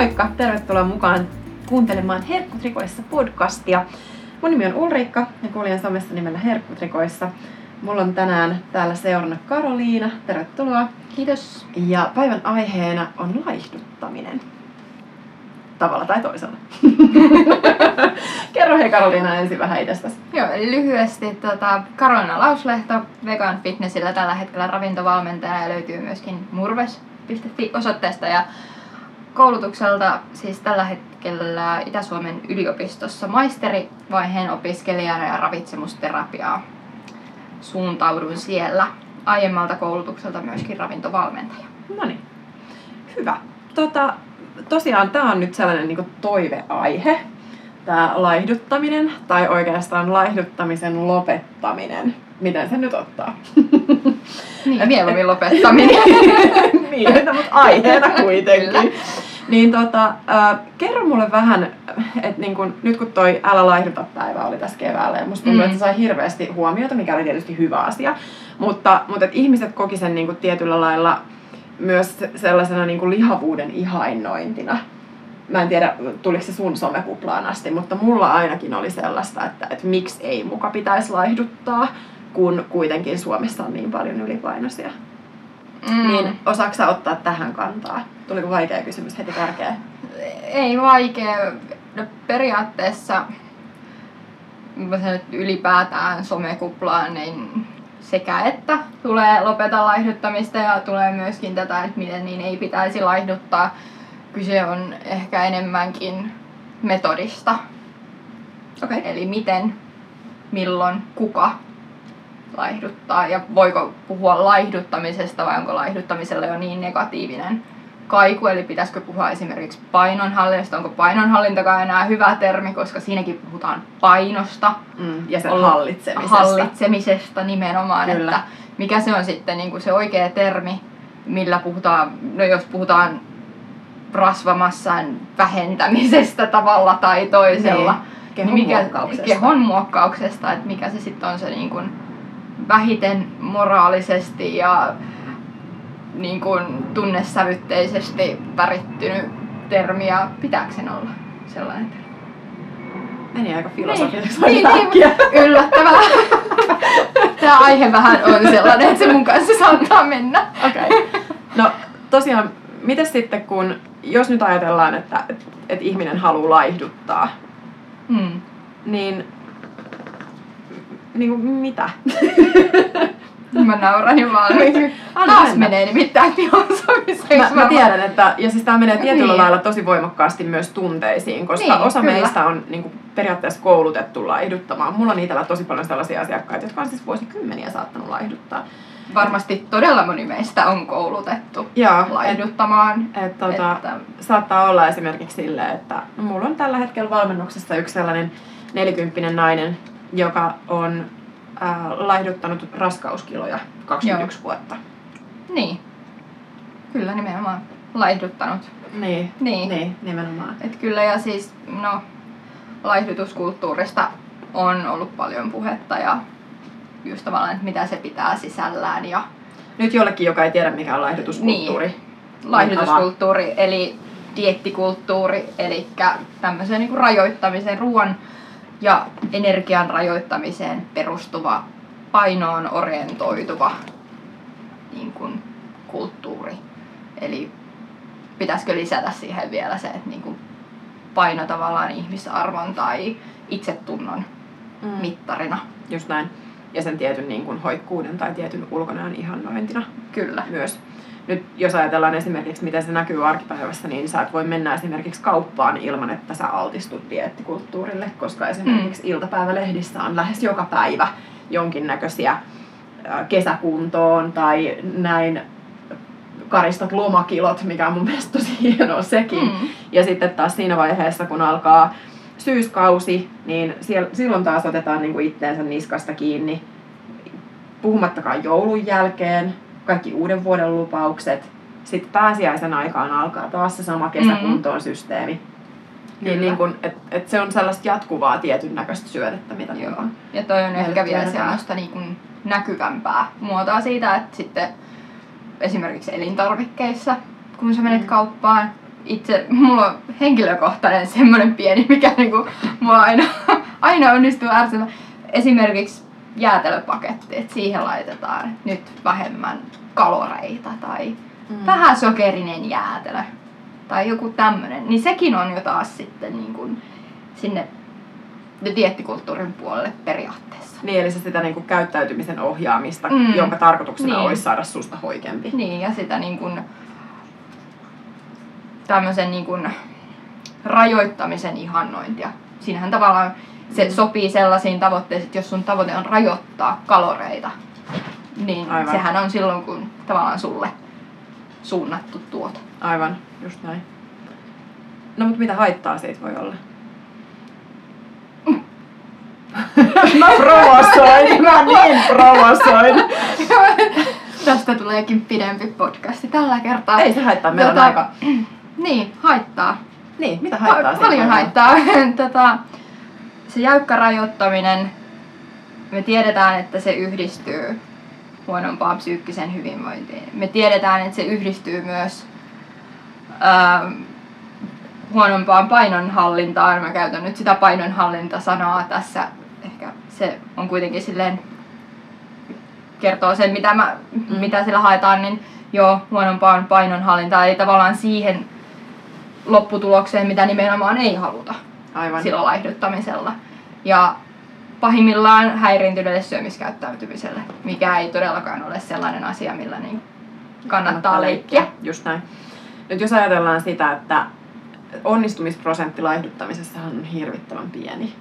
Moikka! Tervetuloa mukaan kuuntelemaan Herkkutrikoissa podcastia. Mun nimi on Ulrikka ja kuljen somessa nimellä Herkkutrikoissa. Mulla on tänään täällä seurana Karoliina. Tervetuloa. Kiitos. Ja päivän aiheena on laihduttaminen. Tavalla tai toisella. Kerro hei Karoliina ensin vähän itsestäsi. Joo, eli lyhyesti tota, Karolina Lauslehto Vegan Fitnessillä tällä hetkellä ravintovalmentaja ja löytyy myöskin murves.fi osoitteesta ja koulutukselta siis tällä hetkellä Itä-Suomen yliopistossa maisterivaiheen opiskelijana ja ravitsemusterapiaa suuntaudun siellä. Aiemmalta koulutukselta myöskin ravintovalmentaja. No niin, hyvä. Tota, tosiaan tämä on nyt sellainen niin toiveaihe, tämä laihduttaminen, tai oikeastaan laihduttamisen lopettaminen. Miten se nyt ottaa? Niin, mieluummin lopettaminen. niin, no, mutta aiheena kuitenkin. Niin tota, äh, kerro mulle vähän, että niin kun, nyt kun toi Älä laihduta päivä oli tässä keväällä, ja musta tuntuu, mm. että se sai hirveästi huomiota, mikä oli tietysti hyvä asia. Mutta, mutta et ihmiset koki sen niin tietyllä lailla myös sellaisena niin lihavuuden ihainnointina. Mä en tiedä, tuliko se sun somekuplaan asti, mutta mulla ainakin oli sellaista, että, että miksi ei muka pitäisi laihduttaa, kun kuitenkin Suomessa on niin paljon ylipainoisia. Mm. Niin osaako ottaa tähän kantaa? Tuliko vaikea kysymys heti tärkeä? Ei vaikea. No, periaatteessa mä sanon, että ylipäätään somekuplaan, niin sekä että tulee lopeta laihduttamista ja tulee myöskin tätä, että miten niin ei pitäisi laihduttaa. Kyse on ehkä enemmänkin metodista. Okay. Eli miten, milloin, kuka laihduttaa ja voiko puhua laihduttamisesta vai onko laihduttamisella jo niin negatiivinen kaiku, eli pitäisikö puhua esimerkiksi painonhallinnasta, onko painonhallintakaan enää hyvä termi, koska siinäkin puhutaan painosta. Mm, ja sen hallitsemisesta. Hallitsemisesta nimenomaan, Kyllä. että mikä se on sitten niin kuin se oikea termi, millä puhutaan, no jos puhutaan rasvamassan vähentämisestä tavalla tai toisella. Niin. Kehon niin mikä, muokkauksesta. Kehon muokkauksesta, että mikä se sitten on se niin kuin vähiten moraalisesti ja niin kuin tunnesävytteisesti värittynyt termi ja pitääkö sen olla sellainen termi? Meni aika niin, niin, niin, yllättävää. Tämä aihe vähän on sellainen, että se mun kanssa saattaa mennä. Okei. Okay. No tosiaan, miten sitten kun, jos nyt ajatellaan, että, että, että ihminen haluaa laihduttaa, hmm. niin niin kuin mitä? Mä nauran jo vaan. Taas menee nimittäin filosofiseksi. Mä, mä tiedän, että ja siis tää menee tietyllä niin. lailla tosi voimakkaasti myös tunteisiin, koska niin, osa kyllä. meistä on niin kuin, periaatteessa koulutettu laihduttamaan. Mulla on niitä tosi paljon sellaisia asiakkaita, jotka on siis vuosikymmeniä saattanut laihduttaa. Varmasti todella moni meistä on koulutettu Joo, laihduttamaan. Et, et, tota, että... Saattaa olla esimerkiksi silleen, että mulla on tällä hetkellä valmennuksessa yksi sellainen nelikymppinen nainen, joka on äh, laihduttanut raskauskiloja 21 Joo. vuotta. Niin. Kyllä nimenomaan laihduttanut. Niin, niin. niin nimenomaan. Et kyllä ja siis no, laihdutuskulttuurista on ollut paljon puhetta ja just tavallaan, että mitä se pitää sisällään. Ja... Nyt jollekin, joka ei tiedä mikä on laihdutuskulttuuri. Niin. Laihdutuskulttuuri eli diettikulttuuri, eli tämmöisen niin rajoittamisen, ruoan ja energian rajoittamiseen perustuva, painoon orientoituva niin kuin, kulttuuri. Eli pitäisikö lisätä siihen vielä se, että niin kuin, paino tavallaan ihmisarvon tai itsetunnon mm. mittarina. Just näin. Ja sen tietyn niin kuin, hoikkuuden tai tietyn ulkonäön ihannointina. Kyllä. Myös nyt jos ajatellaan esimerkiksi, miten se näkyy arkipäivässä, niin sä et voi mennä esimerkiksi kauppaan ilman, että sä altistut diettikulttuurille, koska esimerkiksi mm. iltapäivälehdissä on lähes joka päivä jonkinnäköisiä kesäkuntoon tai näin karistat lomakilot, mikä on mun mielestä tosi hienoa sekin. Mm. Ja sitten taas siinä vaiheessa, kun alkaa syyskausi, niin siellä, silloin taas otetaan niin kuin itteensä niskasta kiinni. Puhumattakaan joulun jälkeen, kaikki uuden vuoden lupaukset. Sitten pääsiäisen aikaan alkaa taas se sama kesäkuntoon mm-hmm. systeemi. Niin, niin kun, et, et se on sellaista jatkuvaa tietyn näköistä syötettä, mitä Joo. on. Ja toi on ehkä vielä sellaista niin kun näkyvämpää muotoa siitä, että sitten esimerkiksi elintarvikkeissa, kun sä menet mm. kauppaan, itse, mulla on henkilökohtainen semmoinen pieni, mikä niinku, mua aina, aina onnistuu ärsyttämään. Esimerkiksi jäätelöpaketti, että siihen laitetaan nyt vähemmän kaloreita tai mm. vähän sokerinen jäätelö tai joku tämmöinen, niin sekin on jo taas sitten niin kuin sinne diettikulttuurin puolelle periaatteessa. Niin, eli se sitä niin kuin käyttäytymisen ohjaamista, mm. jonka tarkoituksena niin. olisi saada susta hoikempi. Niin, ja sitä niin kuin, tämmöisen niin kuin, rajoittamisen ihannointia. Siinähän tavallaan se mm. sopii sellaisiin tavoitteisiin, että jos sun tavoite on rajoittaa kaloreita, niin Aivan. sehän on silloin, kun tavallaan sulle suunnattu tuote. Aivan, just näin. No mutta mitä haittaa siitä voi olla? Mä provosoin, mä niin provosoin. Tästä tuleekin pidempi podcasti tällä kertaa. Ei se haittaa, meillä tota, on aika. Niin, haittaa. Niin, mitä haittaa? Pa- paljon haittaa. tota, se jäykkä rajoittaminen, me tiedetään, että se yhdistyy huonompaan psyykkisen hyvinvointiin. Me tiedetään, että se yhdistyy myös ää, huonompaan painonhallintaan. Mä käytän nyt sitä painonhallintasanaa tässä. Ehkä se on kuitenkin silleen, kertoo sen, mitä, mä, mm. mitä sillä haetaan, niin joo, huonompaan painonhallintaan. Eli tavallaan siihen lopputulokseen, mitä nimenomaan ei haluta Aivan. sillä laihduttamisella. Ja pahimmillaan häiriintyneelle syömiskäyttäytymiselle, mikä ei todellakaan ole sellainen asia, millä niin kannattaa, kannattaa leikkiä. leikkiä. Just näin. Nyt jos ajatellaan sitä, että onnistumisprosentti laihduttamisessa on hirvittävän pieni.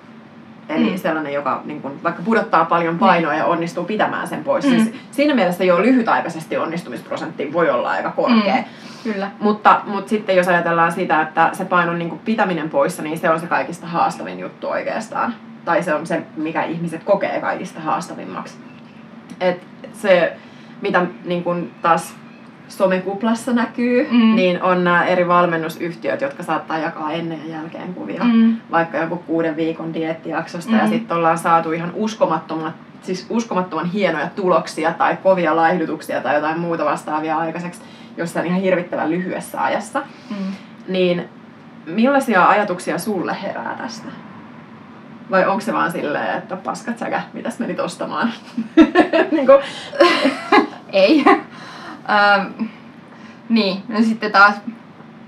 Eli mm. sellainen, joka niin kun, vaikka pudottaa paljon painoa ja onnistuu pitämään sen pois. Mm. Siis siinä mielessä jo lyhytaikaisesti onnistumisprosentti voi olla aika korkea. Mm. Kyllä. Mutta, mutta sitten jos ajatellaan sitä, että se painon niin pitäminen poissa, niin se on se kaikista haastavin juttu oikeastaan tai se on se, mikä ihmiset kokee kaikista haastavimmaksi. Et se, mitä niin kun taas somekuplassa näkyy, mm. niin on nämä eri valmennusyhtiöt, jotka saattaa jakaa ennen ja jälkeen kuvia. Mm. Vaikka joku kuuden viikon diettijaksosta mm. ja sitten ollaan saatu ihan uskomattomat siis uskomattoman hienoja tuloksia tai kovia laihdutuksia tai jotain muuta vastaavia aikaiseksi jossain ihan hirvittävän lyhyessä ajassa. Mm. Niin millaisia ajatuksia sulle herää tästä? Vai onko se vaan silleen, että paskat säkä, mitäs menit ostamaan? niin kuin. Ei. Ähm, niin, no sitten taas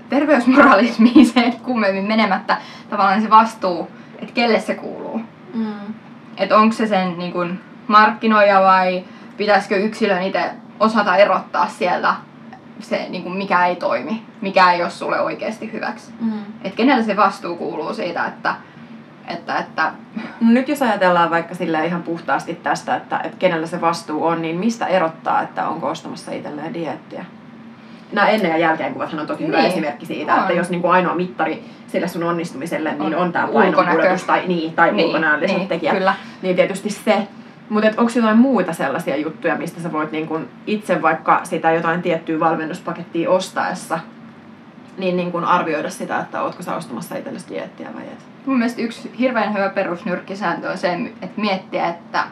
terveysmoralismiin se kummemmin menemättä tavallaan se vastuu, että kelle se kuuluu. Mm. Että onko se sen niin kun, markkinoija vai pitäisikö yksilön itse osata erottaa sieltä se, niin kun, mikä ei toimi, mikä ei ole sulle oikeasti hyväksi. Mm. Että kenelle se vastuu kuuluu siitä, että että, että... No nyt jos ajatellaan vaikka sille ihan puhtaasti tästä, että, että kenellä se vastuu on, niin mistä erottaa, että onko ostamassa itselleen diettiä? Nämä ennen ja jälkeen kuvathan on toki hyvä niin. esimerkki siitä, on. että jos niin kuin ainoa mittari sille sun onnistumiselle on, niin on tämä painonpudotus tai, niin, tai niin, ulkonäölliset niin, tekijät, kyllä. niin tietysti se. Mutta onko jotain muita sellaisia juttuja, mistä sä voit niin kun itse vaikka sitä jotain tiettyä valmennuspakettia ostaessa niin, niin kun arvioida sitä, että ootko sä ostamassa itsellesi diettiä vai et? Mun mielestä yksi hirveän hyvä perusnyrkkisääntö on se, että miettiä, että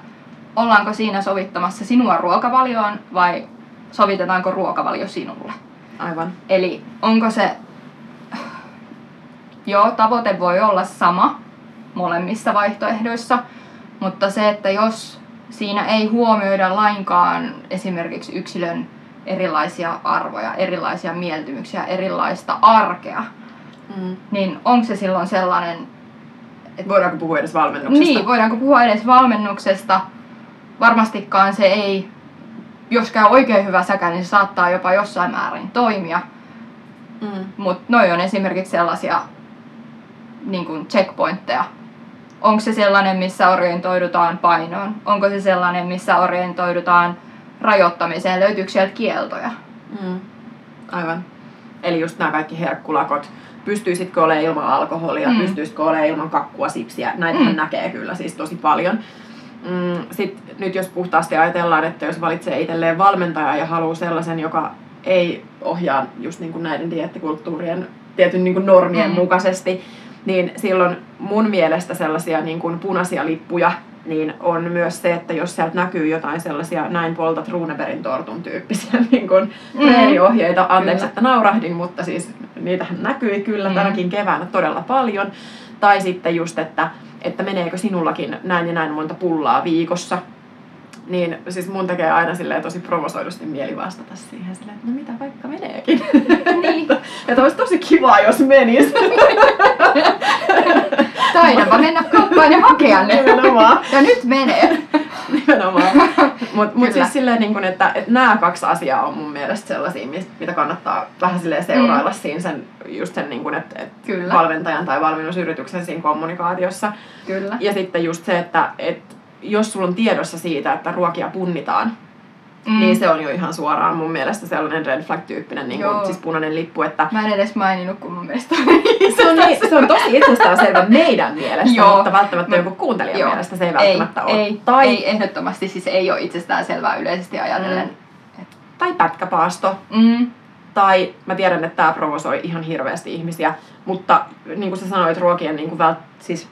ollaanko siinä sovittamassa sinua ruokavalioon vai sovitetaanko ruokavalio sinulle. Aivan. Eli onko se, joo, tavoite voi olla sama molemmissa vaihtoehdoissa, mutta se, että jos siinä ei huomioida lainkaan esimerkiksi yksilön erilaisia arvoja, erilaisia mieltymyksiä, erilaista arkea, mm. niin onko se silloin sellainen et voidaanko puhua edes valmennuksesta? Niin, voidaanko puhua edes valmennuksesta. Varmastikaan se ei, jos käy oikein hyvä säkä, niin se saattaa jopa jossain määrin toimia. Mm. Mutta noi on esimerkiksi sellaisia niin kuin checkpointteja. Onko se sellainen, missä orientoidutaan painoon? Onko se sellainen, missä orientoidutaan rajoittamiseen? Löytyykö sieltä kieltoja? Mm. Aivan. Eli just nämä kaikki herkkulakot, pystyisitkö olemaan ilman alkoholia, mm. pystyisitkö olemaan ilman kakkua, sipsiä. Näitä mm. näkee kyllä siis tosi paljon. Mm, Sitten nyt jos puhtaasti ajatellaan, että jos valitsee itselleen valmentaja ja haluaa sellaisen, joka ei ohjaa just niin kuin näiden diettikulttuurien tietyn niin kuin normien mm. mukaisesti, niin silloin mun mielestä sellaisia niin kuin punaisia lippuja niin on myös se, että jos sieltä näkyy jotain sellaisia näin poltat Runeberin tortun tyyppisiä niin kuin mm. treeniohjeita, anteeksi, Kyllä. että naurahdin, mutta siis niitähän näkyi kyllä Mm. tänäkin keväänä todella paljon. Tai sitten just, että, että meneekö sinullakin näin ja näin monta pullaa viikossa. Niin siis mun tekee aina silleen tosi provosoidusti mieli vastata siihen silleen, että no mitä vaikka meneekin. Niin. että olisi tosi kiva, jos menis. Taidapa mennä kauppaan ja hakea ne. Nimenomaan. Ja nyt menee. Nimenomaan. Mutta mut siis silleen, niin kun, että, että nämä kaksi asiaa on mun mielestä sellaisia, mitä kannattaa vähän silleen seurailla mm. siinä sen, just sen, niin kun, että, että Kyllä. valmentajan tai valmennusyrityksen siinä kommunikaatiossa. Kyllä. Ja sitten just se, että, että jos sulla on tiedossa siitä, että ruokia punnitaan, mm. niin se on jo ihan suoraan mun mielestä sellainen red flag-tyyppinen niin kuin, siis punainen lippu, että Mä en edes maininnut, kun mun mielestä se on, niin, se on tosi itsestäänselvä meidän mielestä, Joo. mutta välttämättä Mä- joku kuuntelijan Joo. mielestä se ei välttämättä ei, ole. Ei, tai, ei, ehdottomasti siis ei ole itsestään selvää yleisesti ajatellen. tai pätkäpaasto. Mm. Tai mä tiedän, että tämä provosoi ihan hirveästi ihmisiä, mutta niin kuin sä sanoit, ruokien, niin kuin vält, siis,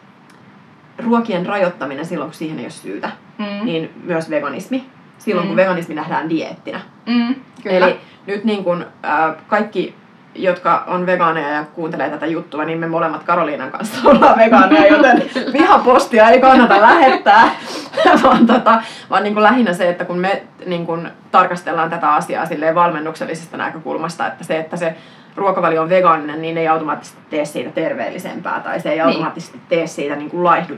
ruokien rajoittaminen silloin, kun siihen ei ole syytä, Mm. niin myös veganismi. Silloin, kun Mm. veganismi nähdään dieettinä. Mm. Kyllä. Eli nyt niin kun, äh, kaikki, jotka on vegaaneja ja kuuntelee tätä juttua, niin me molemmat Karoliinan kanssa ollaan vegaaneja, joten vihapostia ei kannata lähettää, vaan, tota, vaan niin kuin lähinnä se, että kun me niin kun tarkastellaan tätä asiaa silleen valmennuksellisesta näkökulmasta, että se, että se ruokavalio on vegaaninen, niin ei automaattisesti tee siitä terveellisempää tai se ei Niin. automaattisesti tee siitä niin kuin laihdu,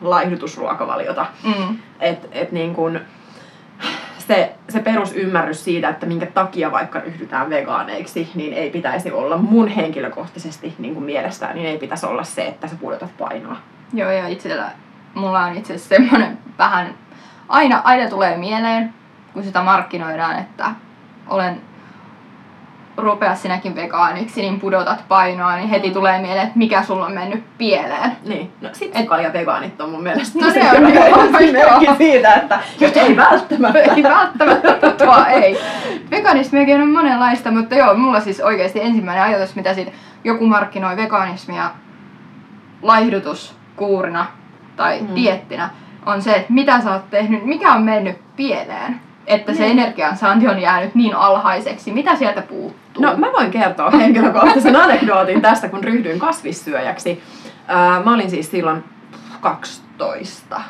laihdutusruokavaliota. Mm. Et, et niin kun, se, se perusymmärrys siitä, että minkä takia vaikka ryhdytään vegaaneiksi, niin ei pitäisi olla mun henkilökohtaisesti niin kuin mielestään, niin ei pitäisi olla se, että sä pudotat painoa. Joo, ja itsellä, mulla on itse asiassa semmoinen vähän, aina, aina tulee mieleen, kun sitä markkinoidaan, että olen rupea sinäkin vegaaniksi, niin pudotat painoa, niin heti tulee mieleen, että mikä sulla on mennyt pieleen. Niin, no sitrukalja vegaanit on mun mielestä No ne on hyvä esimerkki siitä, että ei välttämättä. ei välttämättä, ei. Veganismiakin on monenlaista, mutta joo, mulla siis oikeasti ensimmäinen ajatus, mitä siitä joku markkinoi veganismia laihdutuskuurina tai Mm. mm. diettinä, on se, että mitä sä oot tehnyt, mikä on mennyt pieleen, että se Niin. energiansaanti on jäänyt niin alhaiseksi. Mitä sieltä puuttuu? No mä voin kertoa henkilökohtaisen anekdootin tästä, kun ryhdyin kasvissyöjäksi. Ää, mä olin siis silloin 12,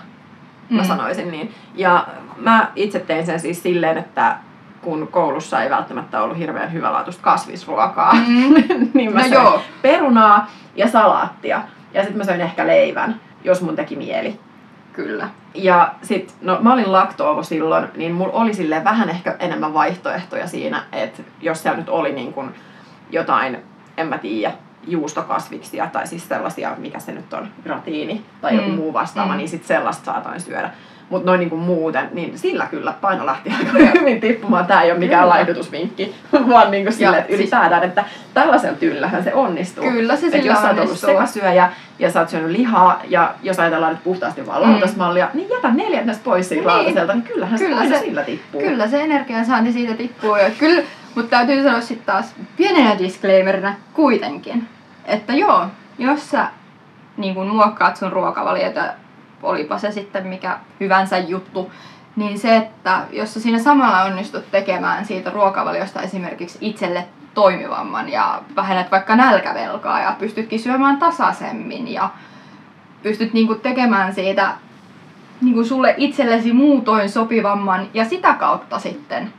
mä Mm. sanoisin niin. Ja mä itse tein sen siis silleen, että kun koulussa ei välttämättä ollut hirveän hyvälaatuista kasvisruokaa, Mm. niin mä No söin joo. perunaa ja salaattia. Ja sitten mä söin ehkä leivän, jos mun teki mieli. Kyllä. Ja sit, no mä olin laktoovo silloin, niin mulla oli sille vähän ehkä enemmän vaihtoehtoja siinä, että jos siellä nyt oli niin kun jotain, en mä tiedä, juustokasviksia tai siis sellaisia, mikä se nyt on, gratiini tai joku Mm, muu vastaava, mm. niin sit sellaista saatoin syödä. Mutta noin niinku muuten, niin sillä kyllä paino lähti aika hyvin tippumaan. Tää ei ole mikään laihdutusvinkki, vaan niinku sille, että siis- ylipäätään, että tällaisella tyllähän se onnistuu. Kyllä se Et sillä jos sä oot ollut sekasyöjä ja sä oot syönyt lihaa ja jos ajatellaan nyt puhtaasti vaan Mm. lautasmallia, niin jätä neljännes pois siitä Niin. lautaselta, niin kyllähän Kyllä se se- sillä tippuu. Kyllä se energiansaanti siitä tippuu. Ja kyllä, mutta täytyy sanoa sitten taas pienenä disclaimerina kuitenkin, että joo, jos sä niin kun muokkaat sun ruokavaliota, olipa se sitten mikä hyvänsä juttu, niin se, että jos sä siinä samalla onnistut tekemään siitä ruokavaliosta esimerkiksi itselle toimivamman ja vähennät vaikka nälkävelkaa ja pystytkin syömään tasaisemmin ja pystyt niinku tekemään siitä niinku sulle itsellesi muutoin sopivamman ja sitä kautta sitten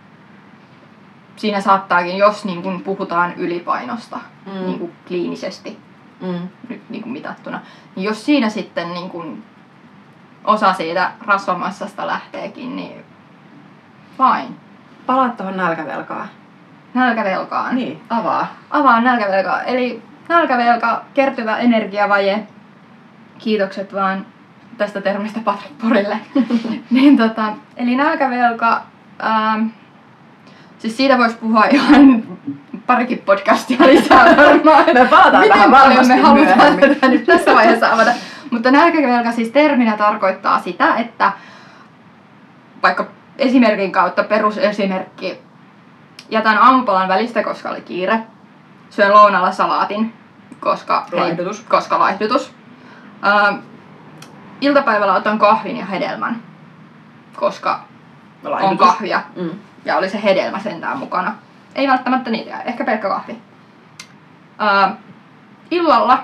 siinä saattaakin, jos niin kuin puhutaan ylipainosta Mm. mm. niin kuin kliinisesti Mm. nyt niin kuin mitattuna, niin jos siinä sitten niin kuin osa siitä rasvamassasta lähteekin, niin fine. Palaat tuohon nälkävelkaan. Nälkävelkaan. Niin, avaa. Avaa nälkävelkaa. Eli nälkävelka, kertyvä energiavaje. Kiitokset vaan tästä termistä Patrik Porille. niin tota, eli nälkävelka, ähm, siis siitä voisi puhua ihan parikin podcastia lisää varmaan. Me palataan Miten tähän paljon varmasti me halutaan myöhemmin. tätä nyt tässä vaiheessa avata. Mutta nälkävelka siis terminä tarkoittaa sitä, että vaikka esimerkin kautta perusesimerkki, jätän aamupalan välistä, koska oli kiire, syön lounalla salaatin, koska Laihdutus. koska laihdutus. Ää, iltapäivällä otan kahvin ja hedelmän, koska on Laihdutus. kahvia Mm. ja oli se hedelmä sentään mukana. Ei välttämättä niitä, ehkä pelkkä kahvi. Ää, illalla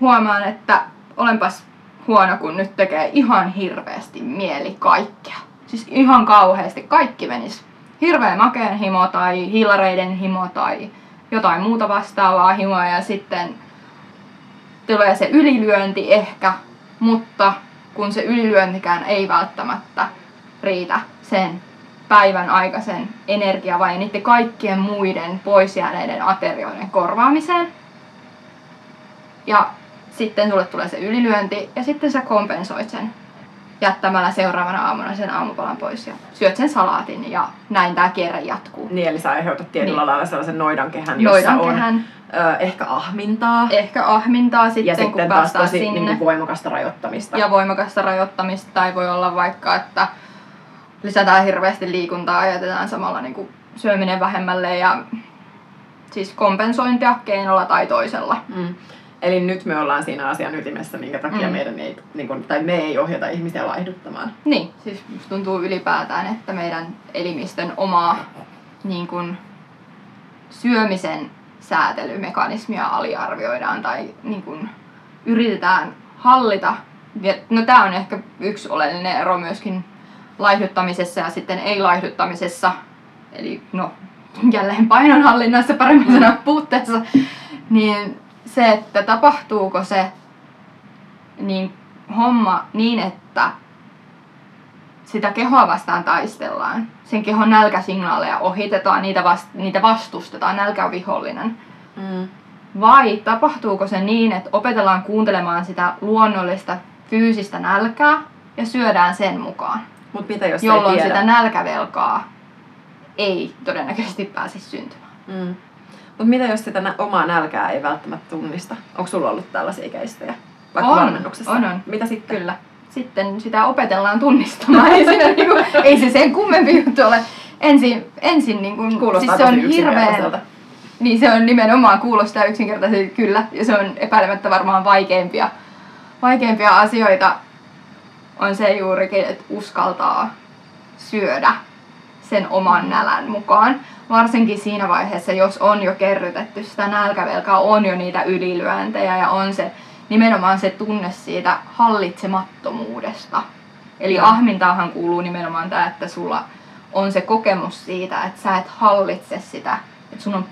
huomaan, että olenpas huono, kun nyt tekee ihan hirveästi mieli kaikkea. Siis ihan kauheasti. Kaikki menis. Hirveä makeen himo tai hiilareiden himo tai jotain muuta vastaavaa himoa ja sitten tulee se ylilyönti ehkä, mutta kun se ylilyöntikään ei välttämättä riitä sen päivän aikaisen energia vai niiden kaikkien muiden pois jääneiden aterioiden korvaamiseen. Ja sitten sulle tulee se ylilyönti ja sitten sä kompensoit sen jättämällä seuraavana aamuna sen aamupalan pois ja syöt sen salaatin ja näin tämä kierre jatkuu. Niin, eli sä aiheutat tietyllä niin. lailla sellaisen noidankehän, jossa noidankehän. on ö, ehkä ahmintaa. Ehkä ahmintaa sitten, ja kun sitten taas tosi sinne. Niin voimakasta rajoittamista. Ja voimakasta rajoittamista tai voi olla vaikka, että lisätään hirveästi liikuntaa ja jätetään samalla niin kuin syöminen vähemmälle ja siis kompensointia keinolla tai toisella. Mm. Eli nyt me ollaan siinä asian ytimessä, minkä takia mm. meidän ei, niin kun, tai me ei ohjata ihmisiä laihduttamaan. Niin, siis musta tuntuu ylipäätään, että meidän elimistön omaa niin kun, syömisen säätelymekanismia aliarvioidaan tai niin kun, yritetään hallita. No tämä on ehkä yksi oleellinen ero myöskin laihduttamisessa ja sitten ei-laihduttamisessa. Eli no, jälleen painonhallinnassa paremmin mm. sanoa puutteessa. Niin se, että tapahtuuko se niin homma niin, että sitä kehoa vastaan taistellaan. Sen kehon nälkäsignaaleja ohitetaan, niitä, vast, niitä vastustetaan, nälkä on vihollinen. Mm. Vai tapahtuuko se niin, että opetellaan kuuntelemaan sitä luonnollista fyysistä nälkää ja syödään sen mukaan? Mut mitä jos jolloin ei sitä nälkävelkaa ei todennäköisesti pääse syntymään. Mm. Mutta mitä jos sitä omaa nälkää ei välttämättä tunnista? Onko sulla ollut tällaisia keistejä? Vaikka on, valmennuksessa? On, on. Mitä sitten? Kyllä. Sitten sitä opetellaan tunnistamaan. ei, siinä niinku, ei se sen kummempi juttu ole. Ensin, ensin niinku, Kuulostaa siis se on hirveän, niin se on nimenomaan kuulostaa yksinkertaisesti kyllä. Ja se on epäilemättä varmaan vaikeimpia, vaikeimpia asioita on se juurikin, että uskaltaa syödä sen oman nälän mukaan varsinkin siinä vaiheessa, jos on jo kerrytetty sitä nälkävelkaa, on jo niitä ylilyöntejä ja on se nimenomaan se tunne siitä hallitsemattomuudesta. Eli ja. ahmintaahan kuuluu nimenomaan tämä, että sulla on se kokemus siitä, että sä et hallitse sitä, että sun on,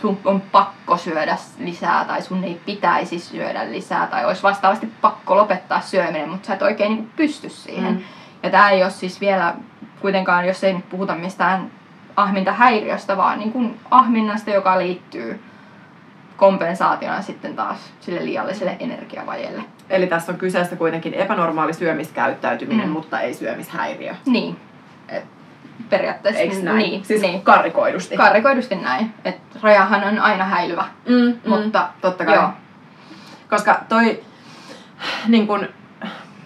sun on pakko syödä lisää tai sun ei pitäisi syödä lisää tai olisi vastaavasti pakko lopettaa syöminen, mutta sä et oikein niin pysty siihen. Mm. Ja tämä ei ole siis vielä kuitenkaan, jos ei nyt puhuta mistään ahmintahäiriöstä, vaan niin kuin ahminnasta, joka liittyy kompensaationa sitten taas sille liialliselle energiavajeelle. Eli tässä on kyseessä kuitenkin epänormaali syömiskäyttäytyminen, mm. mutta ei syömishäiriö. Niin. Et periaatteessa. Eikö näin? Niin, siis niin. karrikoidusti. Karrikoidusti näin. Et rajahan on aina häilyvä. Mm, mm, mutta totta kai. Joo. Koska toi, niin kun,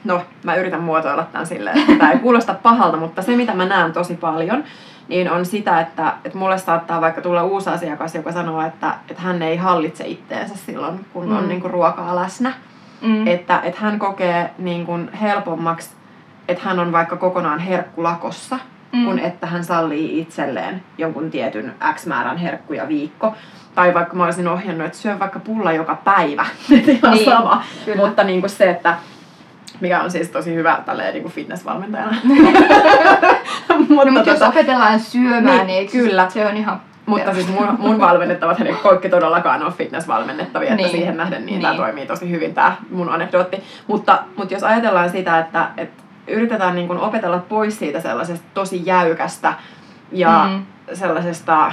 no mä yritän muotoilla tämän silleen, että tämä ei kuulosta pahalta, mutta se mitä mä näen tosi paljon, niin on sitä, että, että mulle saattaa vaikka tulla uusi asiakas, joka sanoo, että, että hän ei hallitse itteensä silloin, kun mm. on niin kuin ruokaa läsnä. Mm. Että, että hän kokee niin kuin helpommaksi, että hän on vaikka kokonaan herkkulakossa, mm. kun että hän sallii itselleen jonkun tietyn X määrän herkkuja viikko. Tai vaikka mä olisin ohjannut, että syö vaikka pulla joka päivä, niin, sama. Kyllä. Mutta niin kuin se, että mikä on siis tosi hyvä tälleen niin kuin fitnessvalmentajana. mutta no, tota, jos opetellaan syömään, niin, niin kyllä. se on ihan mutta siis mun, mun valmennettavat hän kaikki todellakaan ole fitnessvalmennettavia, niin. että siihen nähden niin, niin. tämä toimii tosi hyvin tämä mun anekdootti. Mutta, mutta jos ajatellaan sitä, että, että yritetään niin kuin opetella pois siitä sellaisesta tosi jäykästä ja mm. sellaisesta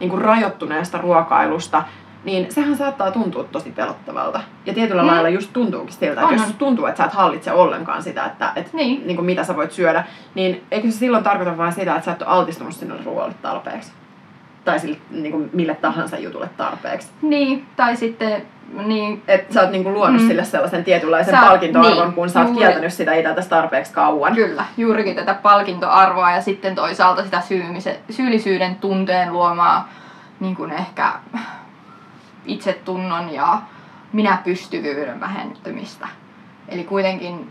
niin kuin rajoittuneesta ruokailusta, niin sehän saattaa tuntua tosi pelottavalta. Ja tietyllä mm. lailla just tuntuukin siltä, että jos tuntuu, että sä et hallitse ollenkaan sitä, että et, niin. Niin kuin mitä sä voit syödä, niin eikö se silloin tarkoita vain sitä, että sä et ole altistunut sinne ruoalle tarpeeksi? Tai sille, niin kuin mille tahansa jutulle tarpeeksi. Niin, tai sitten niin. Että sä oot niinku luonut mm. sille sellaisen tietynlaisen sä, palkintoarvon, niin, kun sä oot juuri, kieltänyt sitä itseltäsi tarpeeksi kauan. Kyllä, juurikin tätä palkintoarvoa ja sitten toisaalta sitä syyllisyyden tunteen luomaa niin kuin ehkä itsetunnon ja minäpystyvyyden vähentymistä. Eli kuitenkin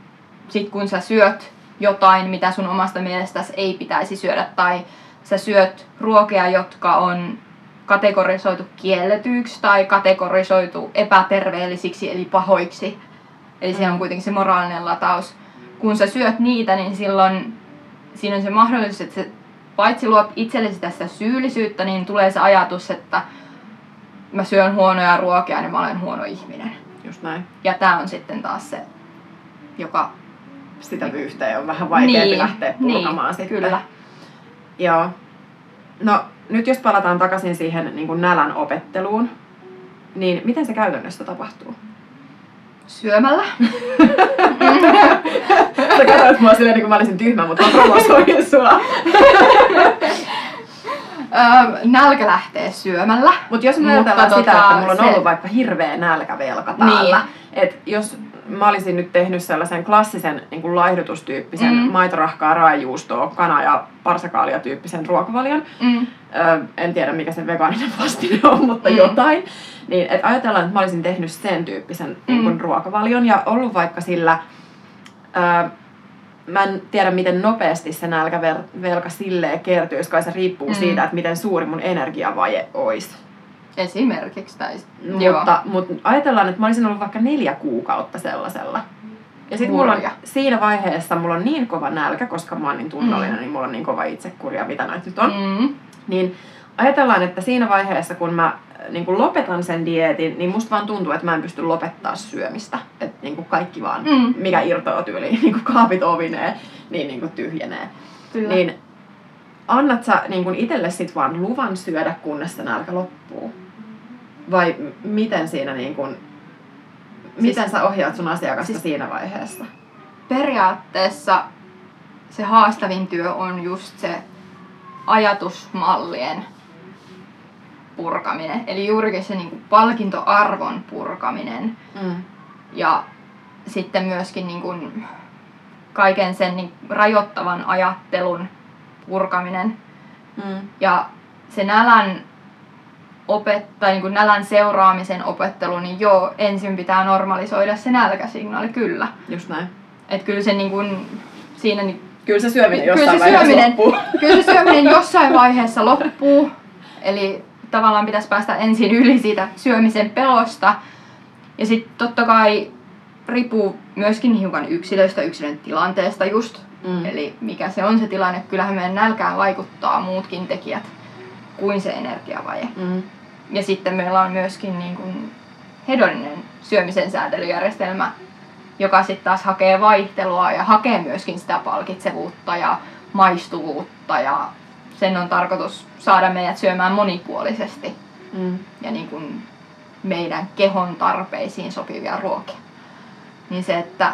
sit kun sä syöt jotain, mitä sun omasta mielestäsi ei pitäisi syödä, tai sä syöt ruokia, jotka on kategorisoitu kielletyiksi tai kategorisoitu epäterveellisiksi eli pahoiksi. Eli siellä on kuitenkin se moraalinen lataus. Kun sä syöt niitä, niin silloin siinä on se mahdollisuus, että se paitsi luot itsellesi tästä syyllisyyttä, niin tulee se ajatus, että mä syön huonoja ruokia, niin mä olen huono ihminen. Just näin. Ja tämä on sitten taas se, joka... Sitä vyyhteä on vähän vaikeampi niin, lähteä purkamaan niin, sitten. Kyllä. Joo. No nyt jos palataan takaisin siihen niin kuin nälän opetteluun, niin miten se käytännössä tapahtuu? Syömällä. Sä katsoit mua silleen, niin kuin mä olisin tyhmä, mutta mä provosoin sua. nälkä lähtee syömällä. Mut jos me ajatellaan tota, sitä, että mulla on se... ollut vaikka hirveä nälkävelka täällä, niin. että jos mä olisin nyt tehnyt sellaisen klassisen niin kuin laihdutustyyppisen mm. maitorahkaa, raajuustoa, kana- ja parsakaalia tyyppisen ruokavalion. Mm. Ö, en tiedä mikä se vegaaninen vastine on, mutta mm. jotain. Niin, et ajatellaan, että mä olisin tehnyt sen tyyppisen mm. niin kuin, ruokavalion ja ollut vaikka sillä... Ö, mä en tiedä, miten nopeasti se nälkävelka silleen kertyy, kai se riippuu mm. siitä, että miten suuri mun energiavaje olisi. Esimerkiksi. Tai... Mutta, mutta ajatellaan, että mä olisin ollut vaikka neljä kuukautta sellaisella. Ja sitten mulla on, siinä vaiheessa mulla on niin kova nälkä, koska mä oon niin tunnollinen, mm. niin mulla on niin kova itsekuria, mitä näitä nyt on. Mm. Niin ajatellaan, että siinä vaiheessa, kun mä niin kun lopetan sen dieetin, niin musta vaan tuntuu, että mä en pysty lopettaa syömistä. Että niin kaikki vaan, mm. mikä irtoaa tyyliin, niin kaapit ovinee, niin, niin tyhjenee. Kyllä. Niin annat sä niin itselle sit vaan luvan syödä, kunnes se nälkä loppuu? Vai miten siinä niin kun, siis, miten sä ohjaat sun asiakasta siis siinä vaiheessa? Periaatteessa se haastavin työ on just se ajatusmallien purkaminen. Eli juurikin se niin kuin palkintoarvon purkaminen. Mm. Ja sitten myöskin niin kuin kaiken sen niin rajoittavan ajattelun purkaminen. Mm. Ja se nälän opettaa, niin kuin nälän seuraamisen opettelu, niin joo, ensin pitää normalisoida se nälkäsignaali, kyllä. Just näin. Et kyllä se niin kuin, siinä niin, Kyllä se syöminen jossain kyllä se vaiheessa syöminen, loppuu. Kyllä se syöminen jossain vaiheessa loppuu. Eli tavallaan pitäisi päästä ensin yli siitä syömisen pelosta. Ja sitten totta kai riippuu myöskin hiukan yksilöistä, yksilön tilanteesta just. Mm. Eli mikä se on se tilanne. Kyllähän meidän nälkään vaikuttaa muutkin tekijät kuin se energiavaje. Mm. Ja sitten meillä on myöskin niin kuin hedoninen syömisen säätelyjärjestelmä, joka sitten taas hakee vaihtelua ja hakee myöskin sitä palkitsevuutta ja maistuvuutta ja sen on tarkoitus saada meidät syömään monipuolisesti mm. ja niin kuin meidän kehon tarpeisiin sopivia ruokia. Niin se, että